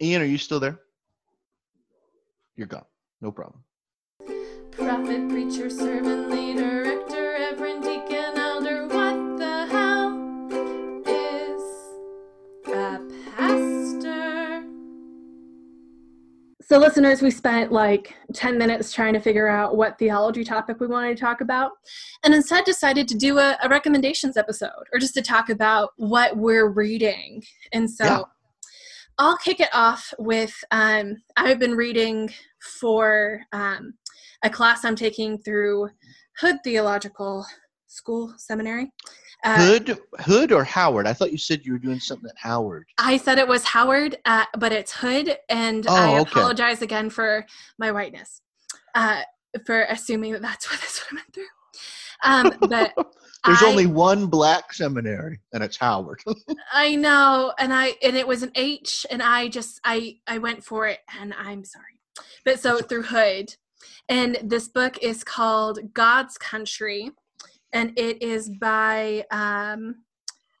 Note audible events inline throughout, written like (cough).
Ian, are you still there? You're gone. No problem. Prophet, preacher, servant, leader, rector, reverend, deacon, elder. What the hell is a pastor? So, listeners, we spent like 10 minutes trying to figure out what theology topic we wanted to talk about, and instead decided to do a, a recommendations episode or just to talk about what we're reading. And so, Yeah. I'll kick it off with um, I've been reading for um, a class I'm taking through Hood Theological School Seminary. Uh, Hood, Hood, or Howard? I thought you said you were doing something at Howard. I said it was Howard, uh, but it's Hood, and Oh, I okay. apologize again for my whiteness, uh, for assuming that that's (laughs) what this would have been through. Um, but (laughs) There's I- only one black seminary, and it's Howard. (laughs) I know, and I and it was an H, and I just I I went for it, and I'm sorry, but so through Hood, and this book is called God's Country, and it is by um,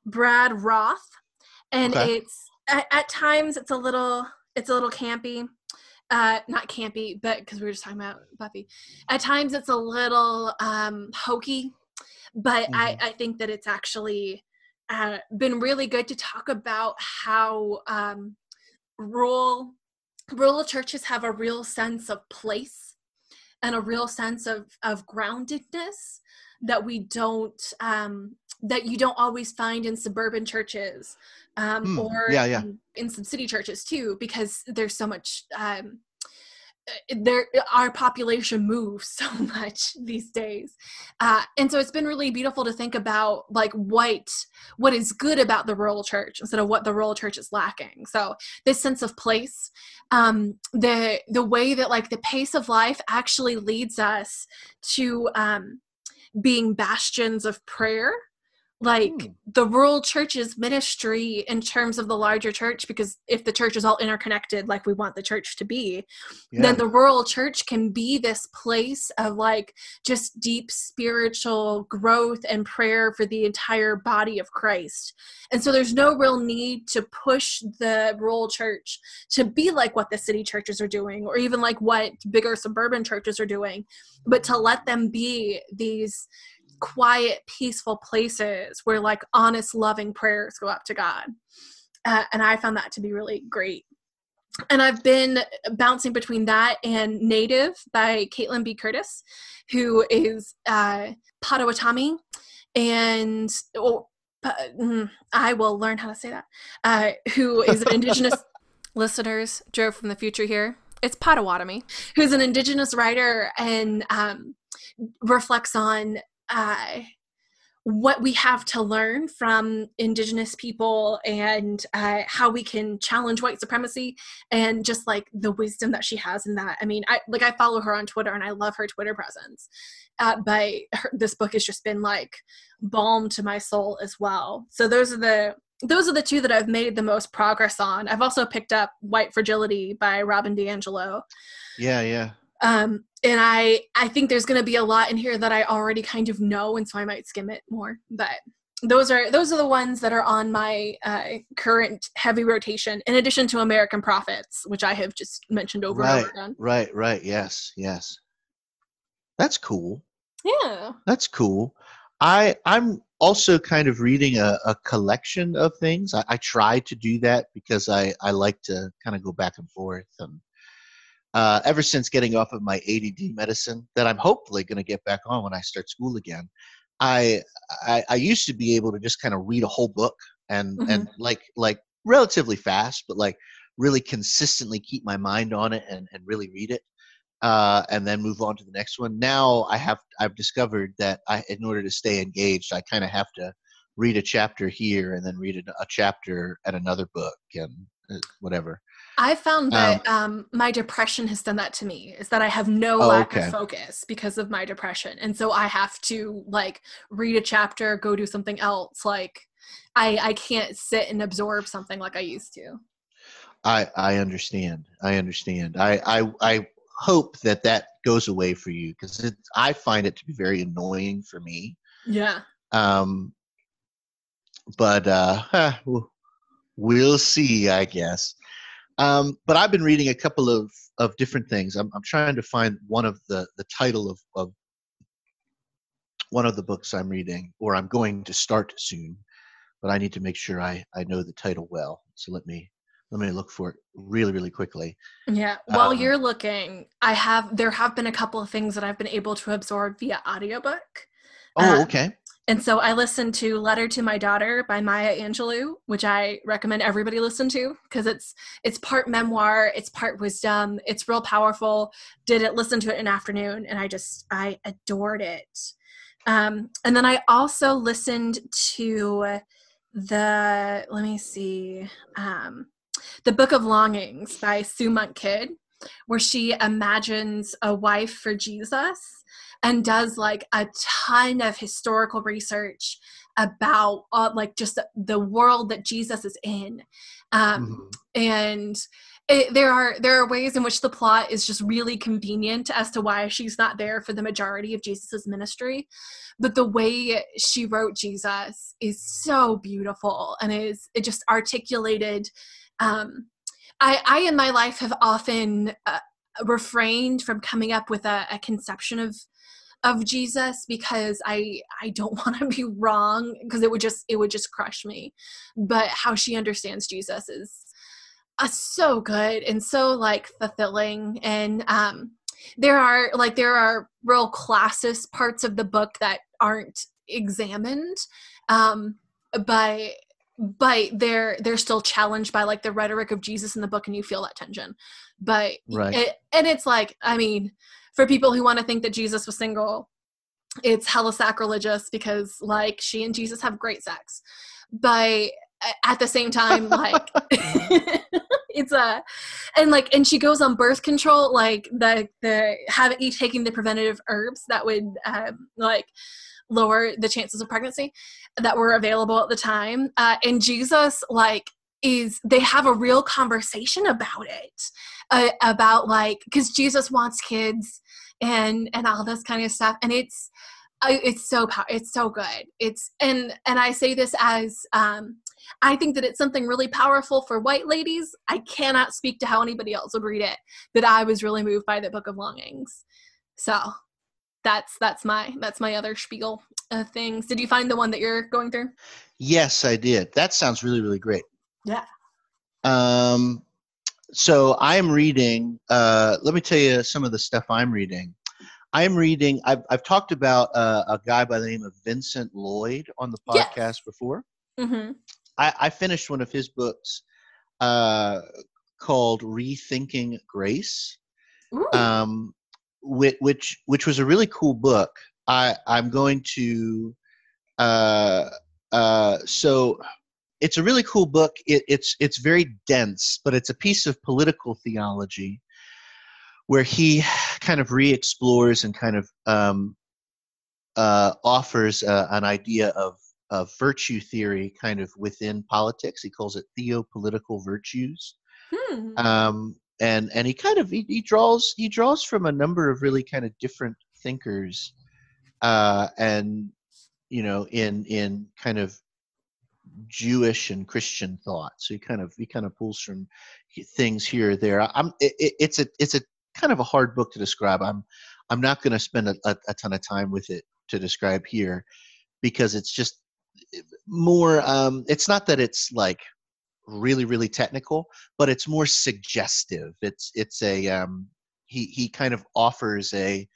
Brad Roth, and Okay. it's at, at times it's a little it's a little campy. Uh, not campy, but because we were just talking about Buffy. At times, it's a little um, hokey, but I, I think that it's actually uh, been really good to talk about how um, rural rural churches have a real sense of place and a real sense of of groundedness that we don't um, that you don't always find in suburban churches um, Hmm, or yeah, yeah. In, in some city churches too because there's so much um, there our population moves (laughs) so much these days. Uh, and so it's been really beautiful to think about like what what is good about the rural church instead of what the rural church is lacking. So this sense of place um the the way that like the pace of life actually leads us to um being bastions of prayer like Hmm. the rural church's ministry in terms of the larger church because if the church is all interconnected like we want the church to be Yeah. then the rural church can be this place of like just deep spiritual growth and prayer for the entire body of Christ. And so there's no real need to push the rural church to be like what the city churches are doing or even like what bigger suburban churches are doing, but to let them be these quiet, peaceful places where like honest, loving prayers go up to God. Uh, and I found that to be really great and I've been bouncing between that and Native by Kaitlin B. Curtis, who is uh, Potawatomi, and oh, mm, I will learn how to say that. Uh, who is an indigenous (laughs) listeners? Joe from the future here. It's Potawatomi, who's an indigenous writer and um, reflects on uh, what we have to learn from indigenous people and uh, how we can challenge white supremacy and just like the wisdom that she has in that. I mean i like i follow her on twitter and i love her twitter presence uh, but her, this book has just been like balm to my soul as well. So those are the those are the two that i've made the most progress on. I've also picked up white fragility by robin diangelo yeah, yeah. Um and i i think there's going to be a lot in here that i already kind of know and so i might skim it more but those are those are the ones that are on my uh, current heavy rotation in addition to american Prophets, which i have just mentioned over and Right, over again right, right. Yes, yes. That's cool. yeah That's cool. I I'm also kind of reading a, a collection of things. I, I try to do that because I I like to kind of go back and forth. And uh, ever since getting off of my ADD medicine, that I'm hopefully going to get back on when I start school again. I, I I used to be able to just kind of read a whole book and and like like relatively fast, but like really consistently keep my mind on it and and really read it uh, and then move on to the next one. Now I have I've discovered that I, in order to stay engaged, I kind of have to read a chapter here and then read a, a chapter at another book and uh, whatever. I found that um, my depression has done that to me is that i have no Oh, lack okay. of focus because of my depression and so i have to like read a chapter go do something else like i i can't sit and absorb something like i used to I I understand. I understand. I I I hope that that goes away for you because I find it to be very annoying for me. yeah Um, but uh, huh, (laughs) we'll see, I guess. Um, but I've been reading a couple of, of different things. I'm, I'm trying to find one of the, the title of, of one of the books I'm reading, or I'm going to start soon, but I need to make sure I, I know the title well. So let me let me look for it really really quickly. Yeah, while um, you're looking, I have there have been a couple of things that I've been able to absorb via audiobook. Oh, um, okay. And so I listened to Letter to My Daughter by Maya Angelou, which I recommend everybody listen to because it's it's part memoir, it's part wisdom, it's real powerful. Did it listen to it in afternoon and I just I adored it. Um, and then I also listened to the let me see um, the Book of Longings by Sue Monk Kidd, where she imagines a wife for Jesus and does like a ton of historical research about uh, like just the world that Jesus is in. Um, mm-hmm. And it, there are there are ways in which the plot is just really convenient as to why she's not there for the majority of Jesus's ministry, but the way she wrote Jesus is so beautiful and is it just articulated. Um, I, I in my life have often uh, refrained from coming up with a, a conception of of Jesus because I I don't (laughs) want to be wrong because it would just it would just crush me. But how she understands Jesus is uh, so good and so like fulfilling and um there are like there are real classist parts of the book that aren't examined um but but they're they're still challenged by like the rhetoric of Jesus in the book and you feel that tension but right. it, and it's like I mean for people who want to think that Jesus was single, it's hella sacrilegious because like she and Jesus have great sex. But at the same time, like (laughs) (laughs) it's a and like and she goes on birth control, like the the have you taking the preventative herbs that would um, like lower the chances of pregnancy that were available at the time. Uh, and Jesus like is they have a real conversation about it uh, about like because jesus wants kids and and all this kind of stuff. And it's it's so power it's so good. It's and and i say this as um i think that it's something really powerful for white ladies. I cannot speak to how anybody else would read it but i was really moved by the book of longings. So that's that's my that's my other spiel of things did you find the one that you're going through yes i did that sounds really really great yeah um so I'm reading. Uh, let me tell you some of the stuff I'm reading. I'm reading. I've I've talked about uh, a guy by the name of Vincent Lloyd on the podcast yes. before. Mm-hmm. I, I finished one of his books uh, called Rethinking Grace, um, which, which which was a really cool book. I I'm going to. Uh, uh, so it's a really cool book. It, it's it's very dense, but it's a piece of political theology where he kind of re-explores and kind of um, uh, offers uh, an idea of of virtue theory kind of within politics. He calls it theopolitical virtues. Hmm. Um, and and he kind of he, he, draws he draws from a number of really kind of different thinkers uh, and you know in in kind of Jewish and Christian thought. So he kind of he kind of pulls from things here or there. I'm it, it's a it's a kind of a hard book to describe. I'm I'm not going to spend a, a, a, ton of time with it to describe here because it's just eh, more. Um, it's not that it's like really really technical, but it's more suggestive. It's it's a um, he he kind of offers a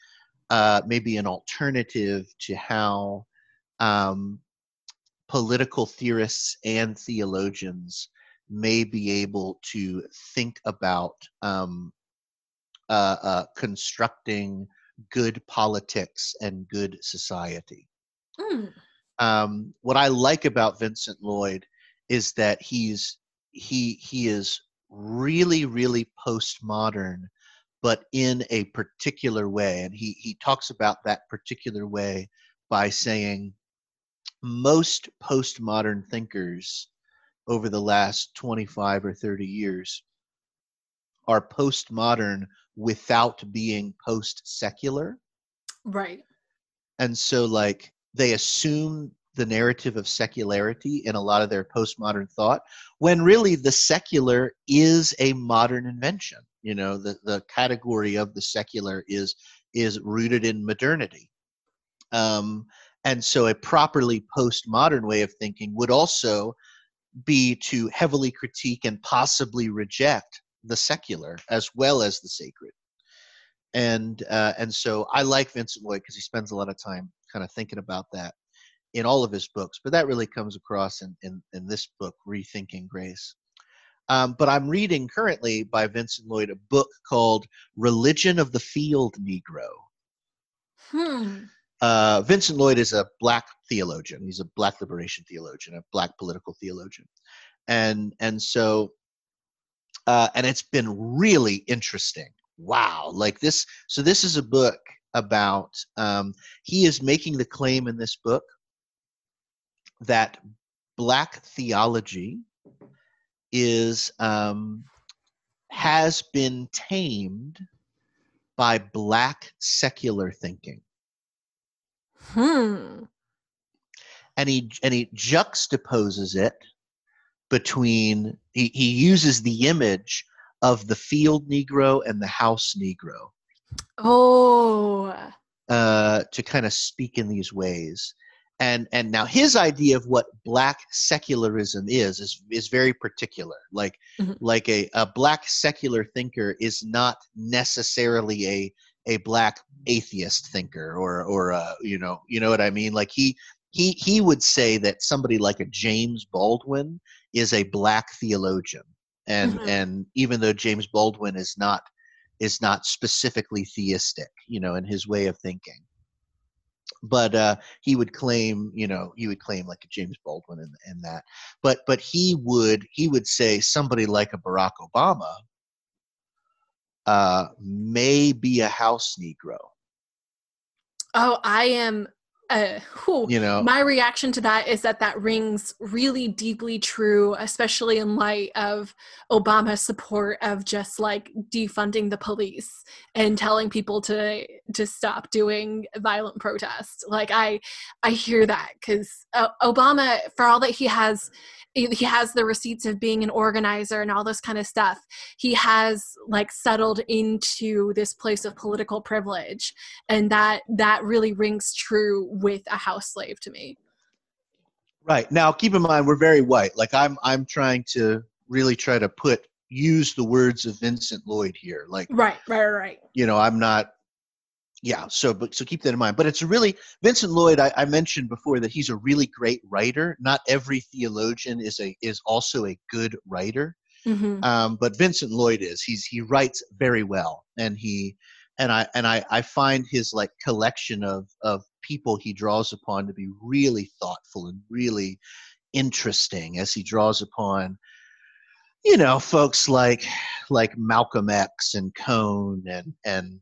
uh, maybe an alternative to how um, political theorists and theologians may be able to think about um, uh, uh, constructing good politics and good society. Mm. Um, what I like about Vincent Lloyd is that he's he he is really really postmodern, but in a particular way, and he he talks about that particular way by saying most postmodern thinkers over the last 25 or 30 years are postmodern without being post secular. Right. And so, like, they assume the narrative of secularity in a lot of their postmodern thought when really the secular is a modern invention. You know the, the category of the secular is is rooted in modernity. Um, and so a properly postmodern way of thinking would also be to heavily critique and possibly reject the secular as well as the sacred. And uh, and so i like vincent lloyd because he spends a lot of time kind of thinking about that in all of his books, but that really comes across in, in, in this book, Rethinking Grace. Um, but I'm reading currently by Vincent Lloyd a book called Religion of the Field Negro. Hmm. Uh, Vincent Lloyd is a black theologian. He's a black liberation theologian, a black political theologian, and and so uh, and it's been really interesting. Wow, like this. So this is a book about. Um, he is making the claim in this book that black theology is um, has been tamed by black secular thinking. Hmm. And he and he juxtaposes it between he, he uses the image of the field Negro and the house Negro. Oh. Uh, to kind of speak in these ways and and now his idea of what black secularism is is is very particular like mm-hmm. like a, a black secular thinker is not necessarily a a black atheist thinker or or a, you know you know what i mean like he he he would say that somebody like a james baldwin is a black theologian and mm-hmm. and even though james baldwin is not is not specifically theistic you know in his way of thinking but uh, he would claim, you know, he would claim like a James Baldwin and, and that. But but he would he would say somebody like a Barack Obama uh, may be a house Negro. Oh, I am uh, whew, you know? My reaction to that is that that rings really deeply true especially in light of obama's support of just like defunding the police and telling people to to stop doing violent protests like i i hear that because uh, obama for all that he has he has the receipts of being an organizer and all this kind of stuff he has like settled into this place of political privilege. And that that really rings true with a house slave to me. Right. Now keep in mind we're very white. Like i'm i'm trying to really try to put use the words of vincent lloyd here. Like right right right you know i'm not yeah so but so keep that in mind. But it's a really vincent lloyd I, I, mentioned before that he's a really great writer. Not every theologian is a is also a good writer. Mm-hmm. um, but vincent lloyd is. He's he writes very well. And he and i and i i find his like collection of of people he draws upon to be really thoughtful and really interesting as he draws upon you know folks like like malcolm x and cone and and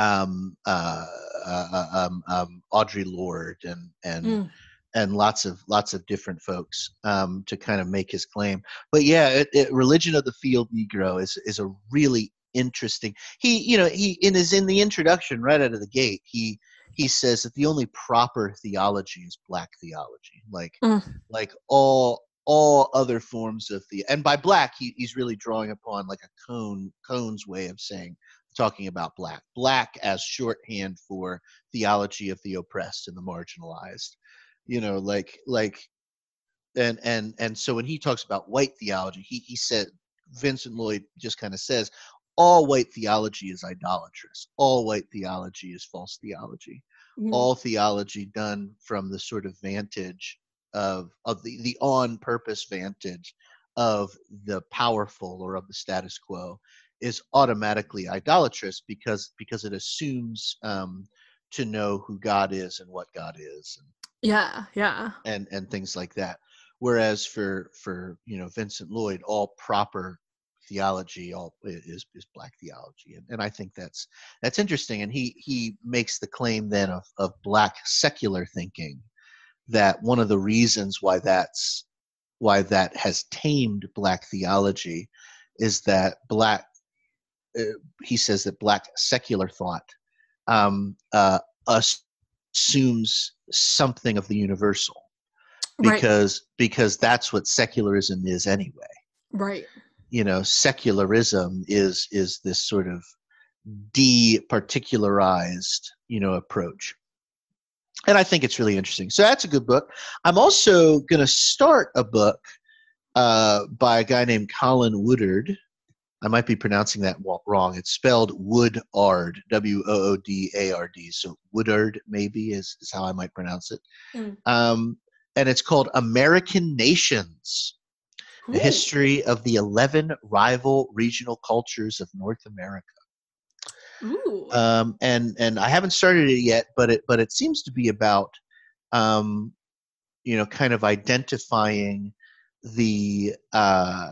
um, uh, uh, uh, um, um, Audre Lorde and and mm. and lots of lots of different folks um, to kind of make his claim. But yeah, it, it, religion of the field Negro is is a really interesting. He you know he in his in the introduction right out of the gate he he says that the only proper theology is black theology like mm. like all all other forms of the and by black he, he's really drawing upon like a cone cone's way of saying talking about black. Black as shorthand for theology of the oppressed and the marginalized. You know, like like and and and so when he talks about white theology, he he said Vincent Lloyd just kind of says all white theology is idolatrous. All white theology is false theology. Mm-hmm. All theology done from the sort of vantage of of the the on purpose vantage of the powerful or of the status quo is automatically idolatrous because because it assumes um, to know who God is and what God is. And, yeah, yeah. And and things like that. Whereas for for you know Vincent Lloyd, all proper theology all is is black theology, and, and I think that's that's interesting. And he he makes the claim then of of black secular thinking that one of the reasons why that's why that has tamed black theology is that black uh, he says that black secular thought um, uh, assumes something of the universal because right. because that's what secularism is anyway right you know secularism is is this sort of departicularized you know approach. And i think it's really interesting. So that's a good book. I'm also going to start a book uh, by a guy named colin woodard. I might be pronouncing that wrong. It's spelled woodard w-o-o-d-a-r-d so woodard maybe is, is how i might pronounce it. Mm. um, and it's called american nations the history of the 11 rival regional cultures of North America. Ooh. Um, and and I haven't started it yet, but it but it seems to be about, um, you know, kind of identifying the uh,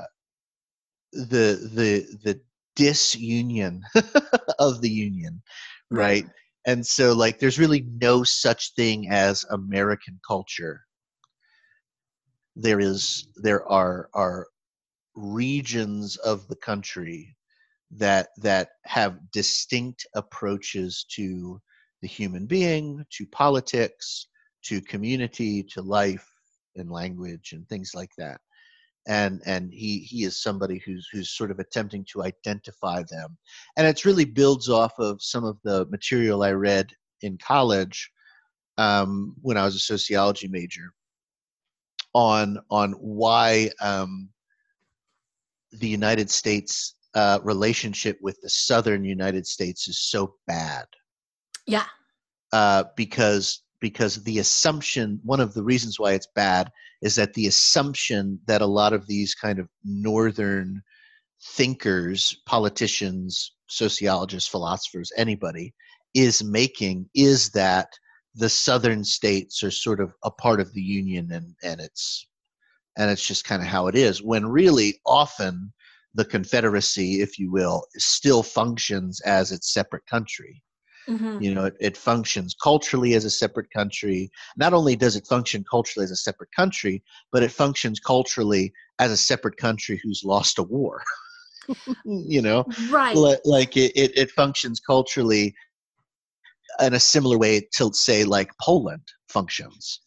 the the the disunion (laughs) of the union, right? right? And so, like, there's really no such thing as American culture there is there are are regions of the country that that have distinct approaches to the human being, to politics, to community, to life and language and things like that. And and he he is somebody who's who's sort of attempting to identify them. And it's really builds off of some of the material I read in college um, when I was a sociology major on on why um, the United States uh, relationship with the southern United States is so bad. Yeah. Uh, because because the assumption one of the reasons why it's bad is that the assumption that a lot of these kind of northern thinkers, politicians, sociologists, philosophers, anybody is making is that the southern states are sort of a part of the union and and it's and it's just kind of how it is when really often the confederacy if you will still functions as its separate country. Mm-hmm. you know it, it functions culturally as a separate country. Not only does it function culturally as a separate country but it functions culturally as a separate country who's lost a war. (laughs) You know? Right. Like it, it, it functions culturally in a similar way to say like Poland functions,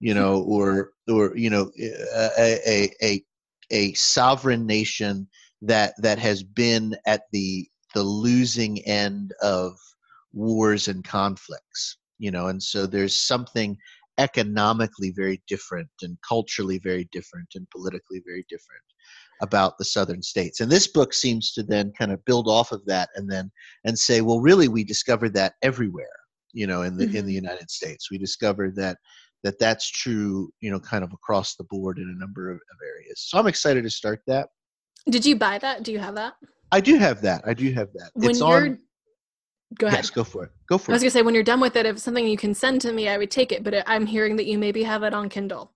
you know, hmm. or or you know, a a a, a sovereign nation that that has been at the the losing end of wars and conflicts, you know, and so there's something economically very different and culturally very different and politically very different about the southern states. And this book seems to then kind of build off of that and then and say well really we discovered that everywhere you know in the mm-hmm. in the united states. We discovered that that that's true you know kind of across the board in a number of, of areas. So i'm excited to start that. Did you buy that? Do you have that? I do have that. I do have that. When it's you're on, go ahead. Yes go for it. Go for it i was gonna say when you're done with it if something you can send to me i would take it but i'm hearing that you maybe have it on kindle.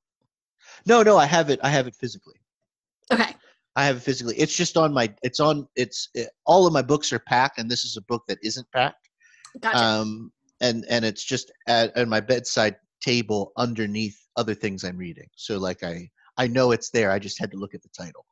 No no i have it i have it physically. Okay I have it physically. It's just on my. It's on. It's it, all of my books are packed, and this is a book that isn't packed. Gotcha. Um, and and it's just at, at my bedside table underneath other things I'm reading. So like I I know it's there. I just had to look at the title.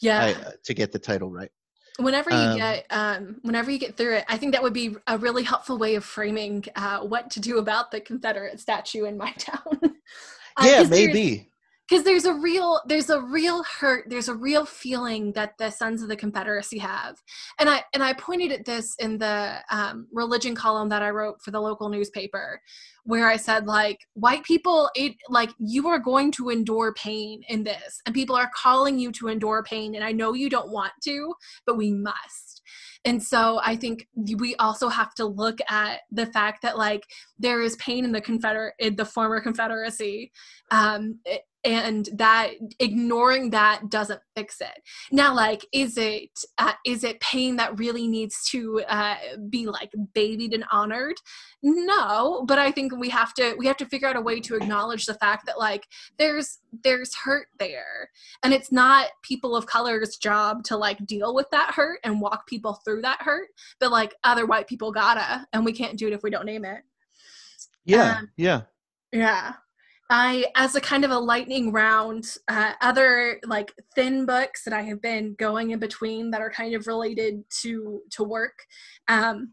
Yeah. I, uh, to get the title right. Whenever you um, get um, whenever you get through it, I think that would be a really helpful way of framing uh, what to do about the Confederate statue in my (laughs) town. uh, yeah, maybe because there's a real there's a real hurt there's a real feeling that the sons of the confederacy have. And i and i pointed at this in the um, religion column that i wrote for the local newspaper where i said like white people it like you are going to endure pain in this and people are calling you to endure pain and i know you don't want to but we must. And so I think we also have to look at the fact that like there is pain in the Confederate, in the former Confederacy, um, and that ignoring that doesn't fix it. Now like is it uh, is it pain that really needs to uh, be like babied and honored? No but i think we have to we have to figure out a way to acknowledge the fact that like there's there's hurt there. And it's not people of color's job to like deal with that hurt and walk people through that hurt but like other white people gotta and we can't do it if we don't name it. Yeah um, yeah. yeah I, as a kind of a lightning round, uh, other like thin books that I have been going in between that are kind of related to to work. Um,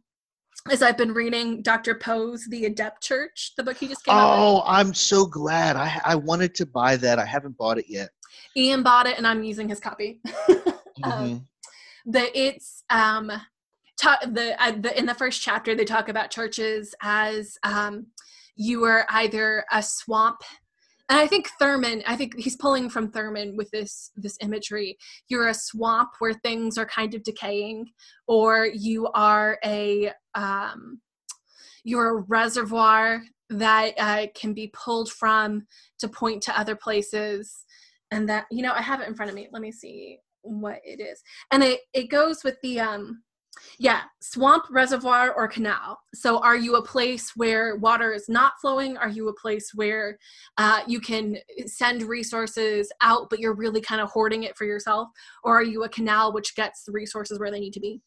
is I've been reading Dr. Poe's The Adept Church, the book he just came out. Oh, I'm so glad. I I wanted to buy that. I haven't bought it yet. Ian bought it, and I'm using his copy. (laughs) um, Mhm. the it's um ta- the, uh, the in the first chapter they talk about churches as um you are either a swamp and i think thurman i think he's pulling from thurman with this this imagery. You're a swamp where things are kind of decaying or you are a um you're a reservoir that uh, can be pulled from to point to other places and that you know i have it in front of me. Let me see what it is. And it it goes with the um yeah swamp reservoir or canal. So are you a place where water is not flowing? Are you a place where uh, you can send resources out but you're really kind of hoarding it for yourself? Or are you a canal which gets the resources where they need to be?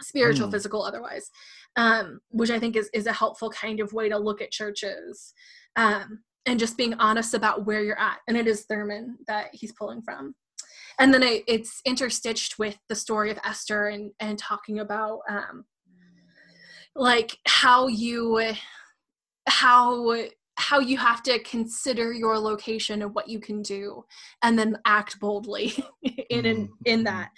Spiritual Mm. physical otherwise. Um, which i think is is a helpful kind of way to look at churches um, and just being honest about where you're at. And it is thurman that he's pulling from and then it, it's interstitched with the story of esther and and talking about um like how you how how you have to consider your location and what you can do and then act boldly (laughs) in in, in Mhm. that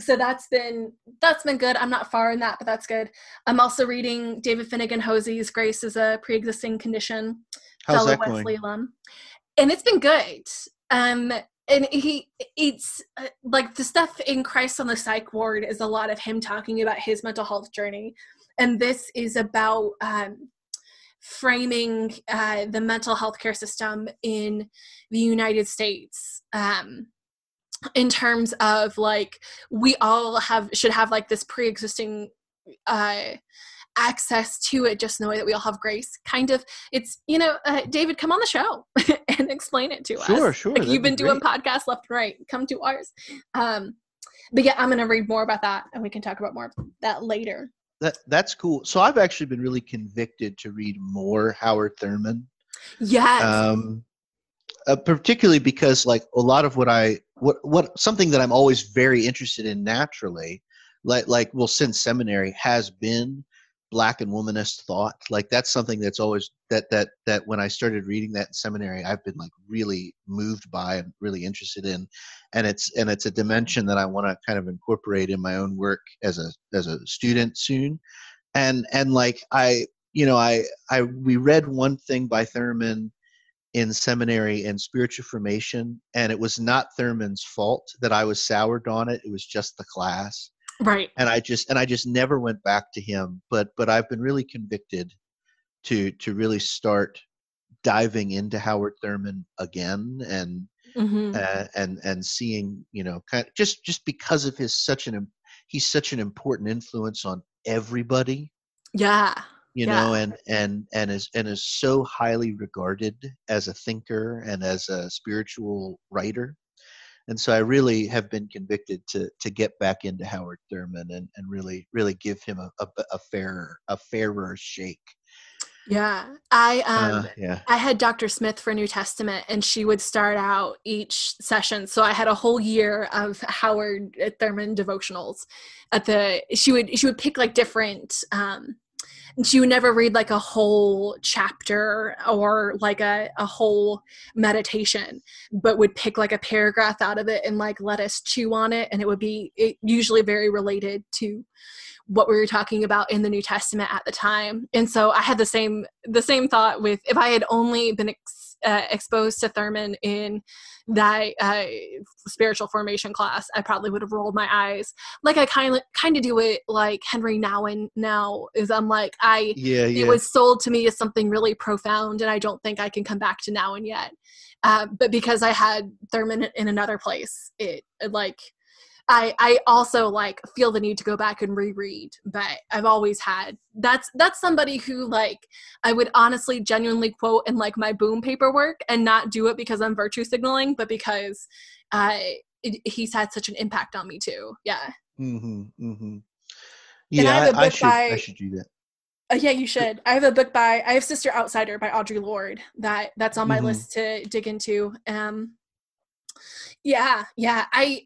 so that's been that's been good i'm not far in that but that's good i'm also reading david finnegan hosey's grace is a pre-existing condition How's fellow that going? Wesley alum, and it's been good. Um, and he, it's uh, like the stuff in Christ on the Psych Ward is a lot of him talking about his mental health journey, and this is about um, framing uh, the mental health care system in the United States. Um, in terms of like we all have should have like this pre-existing uh access to it just in the way that we all have grace kind of it's you know uh, david come on the show (laughs) and explain it to Sure, us sure. like you've been be doing great. podcasts left and right come to ours um but yeah i'm gonna read more about that and we can talk about more of that later That that's cool. So I've actually been really convicted to read more Howard Thurman. yes um, uh, particularly because like a lot of what I what what something that I'm always very interested in naturally, like like well since seminary has been black and womanist thought. Like that's something that's always that that that when I started reading that in seminary, I've been like really moved by and really interested in, and it's and it's a dimension that I want to kind of incorporate in my own work as a as a student soon, and and like I you know I I we read one thing by Thurman in seminary in spiritual formation and it was not thurman's fault that i was soured on it it was just the class right. and i just and i just never went back to him but but i've been really convicted to to really start diving into howard thurman again and hmm uh, and and seeing you know kind of just just because of his such an he's such an important influence on everybody. Yeah. You Yeah. know and and and is and is so highly regarded as a thinker and as a spiritual writer and so i really have been convicted to to get back into howard thurman and and really really give him a, a, a fairer a fairer shake yeah i um uh, yeah I had Dr. Smith for New Testament, and she would start out each session. So I had a whole year of Howard Thurman devotionals. At the she would she would pick like different. Um, would never read like a whole chapter or like a, a whole meditation, but would pick like a paragraph out of it and like let us chew on it, and it would be it, usually very related to what we were talking about in the New Testament at the time. And so I had the same the same thought with if I had only been ex, uh, exposed to Thurman in that uh, spiritual formation class, I probably would have rolled my eyes. Like I kind of kind of do it like Henry Nouwen now is I'm like I yeah yeah it was sold to me as something really profound and I don't think I can come back to Nouwen yet. Uh, but because I had Thurman in another place, it, it like I I also like feel the need to go back and reread, but I've always had that's that's somebody who like I would honestly genuinely quote in like my boom paperwork and not do it because I'm virtue signaling, but because uh it, he's had such an impact on me too. Yeah. mm-hmm, mm-hmm. I yeah have a I, I should i should do that Uh, yeah, you should. I have a book by I have Sister Outsider by Audre Lorde that that's on my Mhm. list to dig into. Um yeah, yeah. I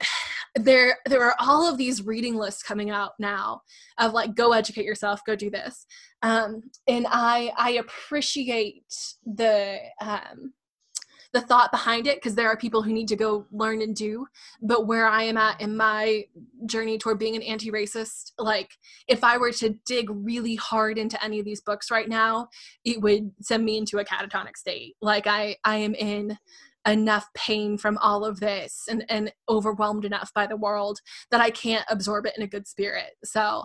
there there are all of these reading lists coming out now of like go educate yourself go do this. Um, and i i appreciate the um, the thought behind it because there are people who need to go learn and do. But where i am at in my journey toward being an anti-racist like if i were to dig really hard into any of these books right now it would send me into a catatonic state. Like i i am in enough pain from all of this and, and overwhelmed enough by the world that I can't absorb it in a good spirit. So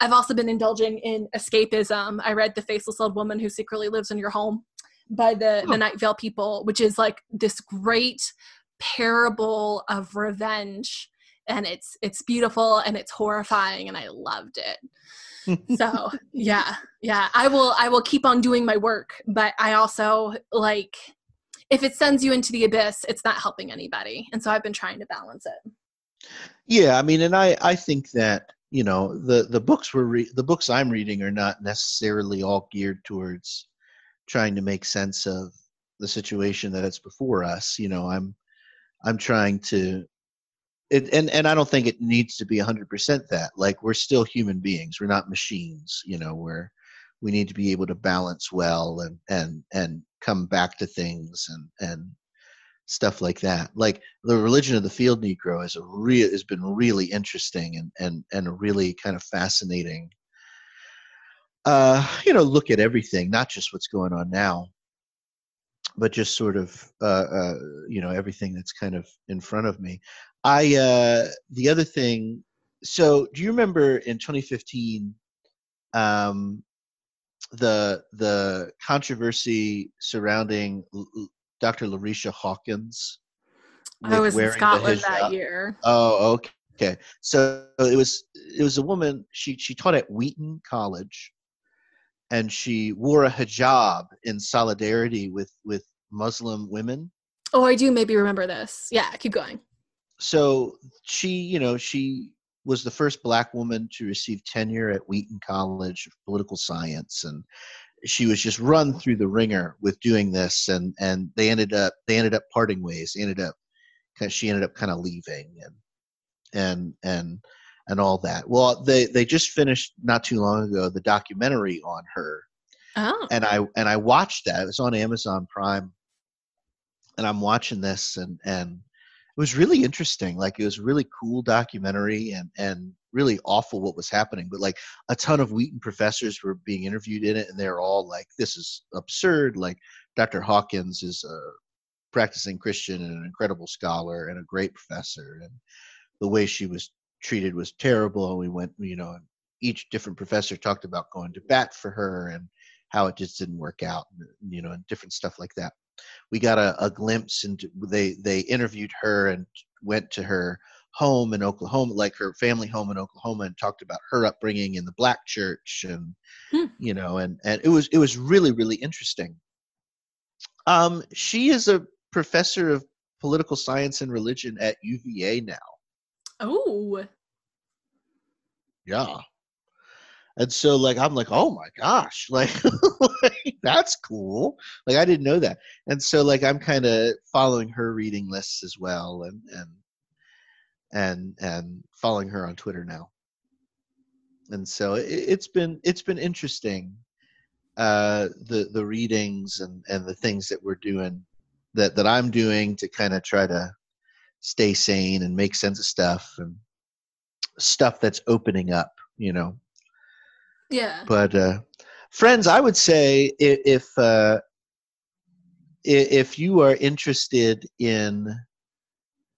I've also been indulging in escapism. I read The Faceless Old Woman Who Secretly Lives in Your Home by the, oh. the Night Vale people, which is like this great parable of revenge. And it's it's beautiful and it's horrifying and I loved it. (laughs) so yeah, yeah. I will I will keep on doing my work, but I also like if it sends you into the abyss, it's not helping anybody. And so I've been trying to balance it. Yeah, I mean, and I I think that you know the the books we're re- the books I'm reading are not necessarily all geared towards trying to make sense of the situation that it's before us. You know, I'm I'm trying to it, and and I don't think it needs to be 100% that. Like we're still human beings. We're not machines, you know, where we need to be able to balance well and and and come back to things and and stuff like that. Like the religion of the field Negro is a real has been really interesting and and and a really kind of fascinating. Uh, you know, look at everything, not just what's going on now, but just sort of uh, uh, you know everything that's kind of in front of me. I uh, the other thing. So, do you remember in 2015? Um, the the controversy surrounding Dr. Larycia Hawkins. I was in Scotland that year. Oh, okay. So it was it was a woman. She she taught at Wheaton College, and she wore a hijab in solidarity with with Muslim women. Oh, I do maybe remember this. Yeah, keep going. So she, you know, she was the first black woman to receive tenure at Wheaton College of Political Science, and she was just run through the ringer with doing this, and and they ended up they ended up parting ways. They ended up because she ended up kind of leaving, and and and and all that. Well, they they just finished not too long ago the documentary on her, oh. and I and I watched that. It was on Amazon Prime, and I'm watching this, and and it was really interesting. Like it was really cool documentary and and really awful what was happening. But like a ton of Wheaton professors were being interviewed in it, and they're all like, "This is absurd." Like Dr. Hawkins is a practicing Christian and an incredible scholar and a great professor, and the way she was treated was terrible. And we went, you know, each different professor talked about going to bat for her and how it just didn't work out, you know, and different stuff like that we got a, a glimpse and they they interviewed her and went to her home in Oklahoma, like her family home in Oklahoma, and talked about her upbringing in the black church, and hmm. you know, and and it was it was really really interesting. Um, she is a professor of political science and religion at UVA now. Oh, yeah and so like i'm like oh my gosh (laughs) like, like that's cool. Like i didn't know that. And so like i'm kind of following her reading lists as well and and and and following her on twitter now. And so it, it's been it's been interesting uh the the readings and and the things that we're doing that that i'm doing to kind of try to stay sane and make sense of stuff and stuff that's opening up you know yeah. But uh, friends, I would say if uh, if you are interested in,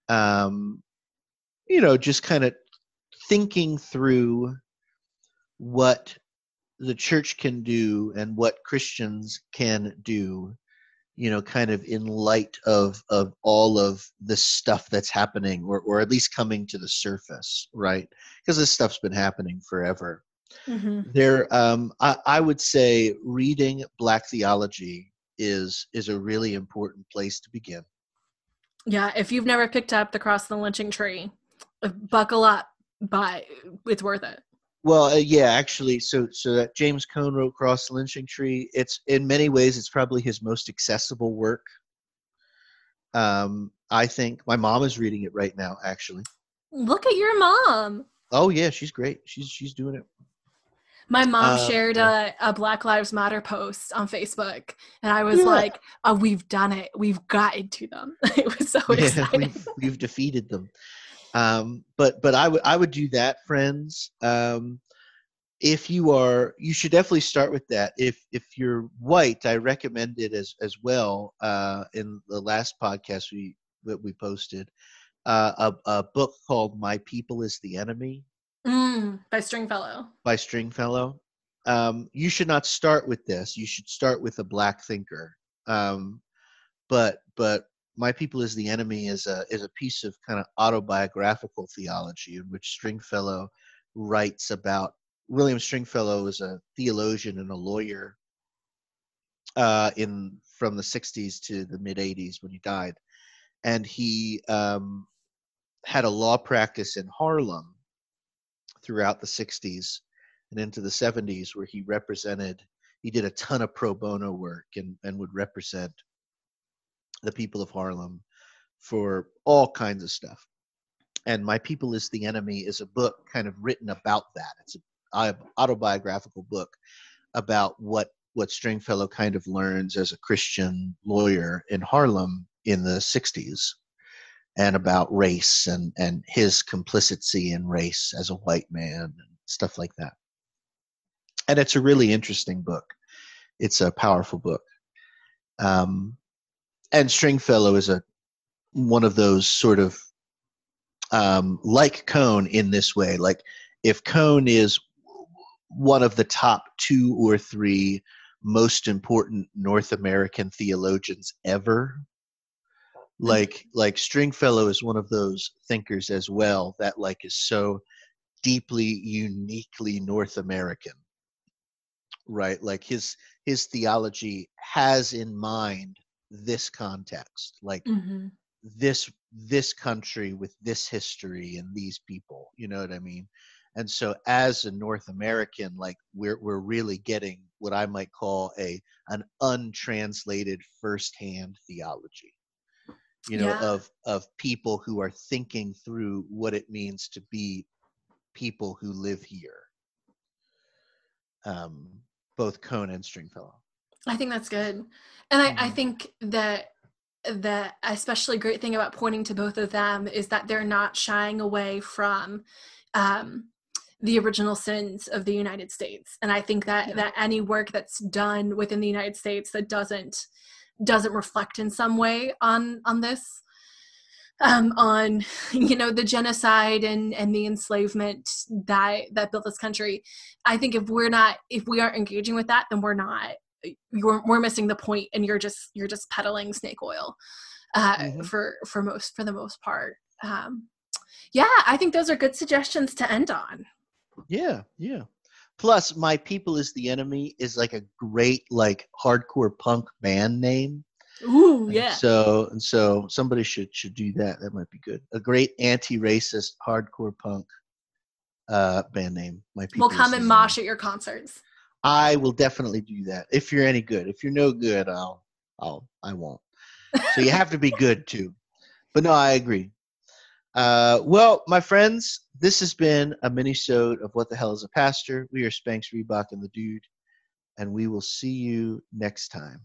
um, you know, just kind of thinking through what the church can do and what Christians can do, you know, kind of in light of of all of the stuff that's happening, or or at least coming to the surface, right? Because this stuff's been happening forever. Mm-hmm. There, um, I, I would say reading Black theology is is a really important place to begin. Yeah, if you've never picked up the Cross the Lynching Tree, uh, buckle up, but it's worth it. Well, uh, yeah, actually, so so that James Cone wrote Cross the Lynching Tree. It's in many ways it's probably his most accessible work. Um, I think my mom is reading it right now, actually. Look at your mom. Oh yeah, she's great. She's she's doing it. My mom Uh, shared a, a Black Lives Matter post on Facebook, and I was Yeah. like, "Oh, we've done it. We've gotten to them." (laughs) It was so (laughs) Yeah, (laughs) exciting. we've we've defeated them. Um, but but I would I would do that, friends. Um, if you are, you should definitely start with that. If if you're white, I recommend it as as well. Uh, in the last podcast we that we posted, uh, a a book called "My People Is the Enemy." Mm, by Stringfellow. by Stringfellow. Um, you should not start with this. You should start with a black thinker. Um, but but my people is the enemy is a is a piece of kind of autobiographical theology in which Stringfellow writes about William Stringfellow is a theologian and a lawyer uh, in from the 60s to the mid 80s when he died, and he um, had a law practice in Harlem throughout the 60s and into the 70s where he represented he did a ton of pro bono work and, and would represent the people of harlem for all kinds of stuff. And my people is the enemy is a book kind of written about that. It's an autobiographical book about what what stringfellow kind of learns as a christian lawyer in harlem in the 60s and about race and and his complicity in race as a white man and stuff like that. And it's a really interesting book. It's a powerful book. Um, and stringfellow is a one of those sort of um, like cone in this way like if cone is one of the top two or three most important north american theologians ever like like stringfellow is one of those thinkers as well that like is so deeply uniquely north american. Right? Like his his theology has in mind this context like hmm this this country with this history and these people you know what i mean? And so as a north american like we're we're really getting what i might call a an untranslated firsthand theology you know Yeah. of of people who are thinking through what it means to be people who live here um both cone and stringfellow I think that's good. And I, I Mhm. think that the especially great thing about pointing to both of them is that they're not shying away from um, the original sins of the United States. And I think that Yeah. that any work that's done within the United States that doesn't doesn't reflect in some way on on this um, on (laughs) you know the genocide and and the enslavement that that built this country i think if we're not if we aren't engaging with that then we're not you're we're missing the point and you're just you're just peddling snake oil uh, Mhm. for for most for the most part um yeah i think those are good suggestions to end on Yeah, yeah. Plus, My People is the Enemy is like a great like hardcore punk band name. ooh And yeah So and so somebody should should do that. That might be good. A great anti-racist hardcore punk uh band name. My People. we'll come and mosh at your concerts I will definitely do that. If you're any good. If you're no good, I'll I'll I won't. So you have to be good too. But no, I agree. Uh, well, my friends, this has been a mini-sode of What the Hell is a Pastor. We are Spanx Reebok and the Dude, and we will see you next time.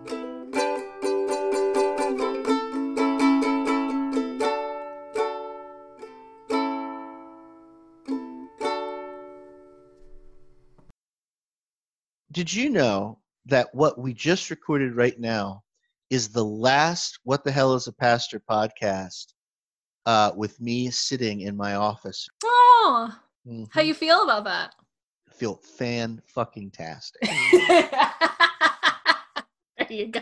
Did you know that what we just recorded right now is the last What the Hell is a Pastor podcast uh, with me sitting in my office? oh Mhm. how you feel about that feel fan fucking tastic. (laughs) there you go